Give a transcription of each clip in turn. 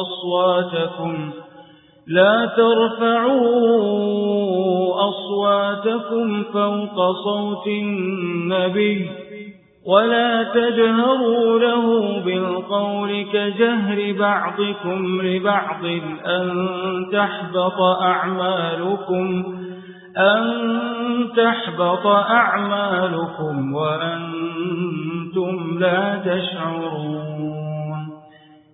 أصواتكم. لا ترفعوا أصواتكم فوق صوت النبي ولا تجهروا له بالقول كجهر بعضكم لبعض أن تحبط أعمالكم أن تحبط أعمالكم وأنتم لا تشعرون.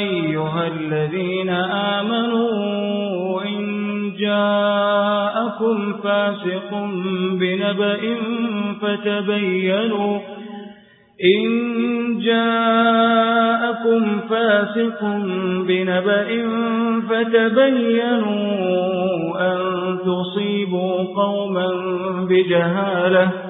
أيها الذين آمنوا إن جاءكم فاسق بنبأ فتبينوا. إن جاءكم فاسق بنبأ فتبينوا أن تصيبوا قوما بجهالة.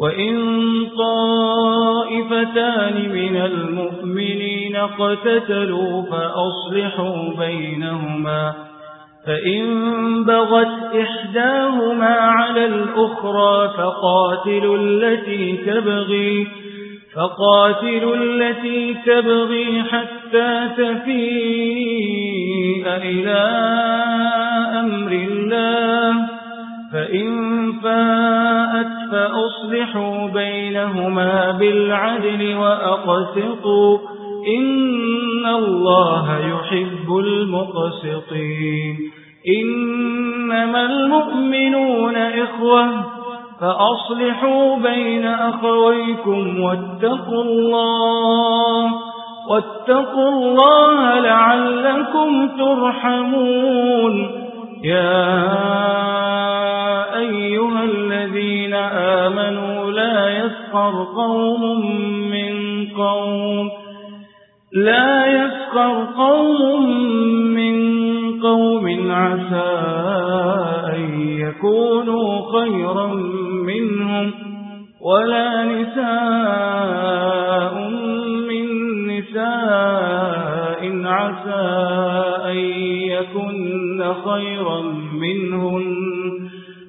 وإن طائفتان من المؤمنين اقتتلوا فأصلحوا بينهما فإن بغت إحداهما على الأخرى فقاتلوا التي تبغي فقاتلوا التي تبغي حتى تفيء إلى أمر الله فإن فاءت فأصلحوا بينهما بالعدل وأقسطوا إن الله يحب المقسطين. إنما المؤمنون إخوة فأصلحوا بين أخويكم واتقوا الله واتقوا الله لعلكم ترحمون. يا أيها الذين آمنوا لا يسخر قوم من قوم لا يسخر قوم من قوم عسى أن يكونوا خيرا منهم ولا نساء من نساء عسى أن يكن خيرا منهن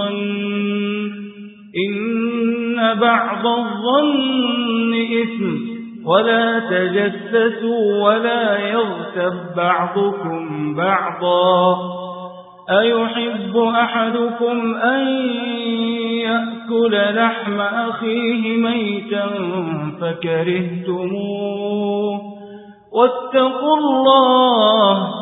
الظن. إن بعض الظن إثم ولا تجسسوا ولا يغتب بعضكم بعضا. أيحب أحدكم أن يأكل لحم أخيه ميتا فكرهتموه. واتقوا الله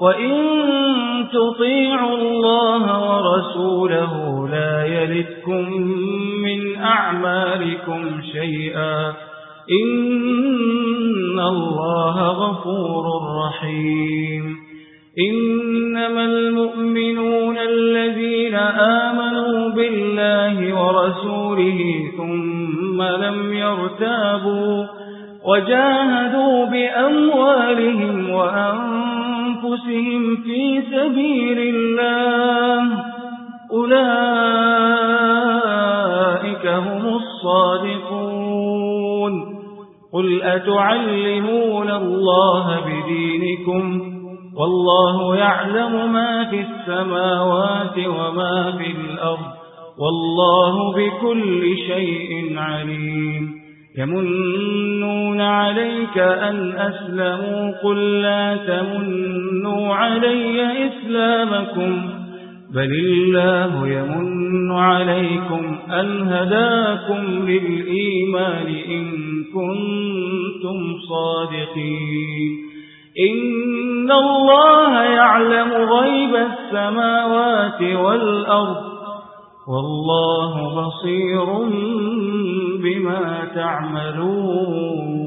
وإن تطيعوا الله ورسوله لا يلدكم من أعمالكم شيئا إن الله غفور رحيم إنما المؤمنون الذين آمنوا بالله ورسوله ثم لم يرتابوا وجاهدوا بأموالهم وأنفسهم في سبيل الله. أولئك هم الصادقون. قل أتعلمون الله بدينكم؟ والله يعلم ما في السماوات وما في الأرض. والله بكل شيء عليم. يمنون عليك أن أسلموا قل لا تمنوا علي إسلامكم بل الله يمن عليكم أن هداكم للإيمان إن كنتم صادقين إن الله يعلم غيب السماوات والأرض والله بصير بما تعملون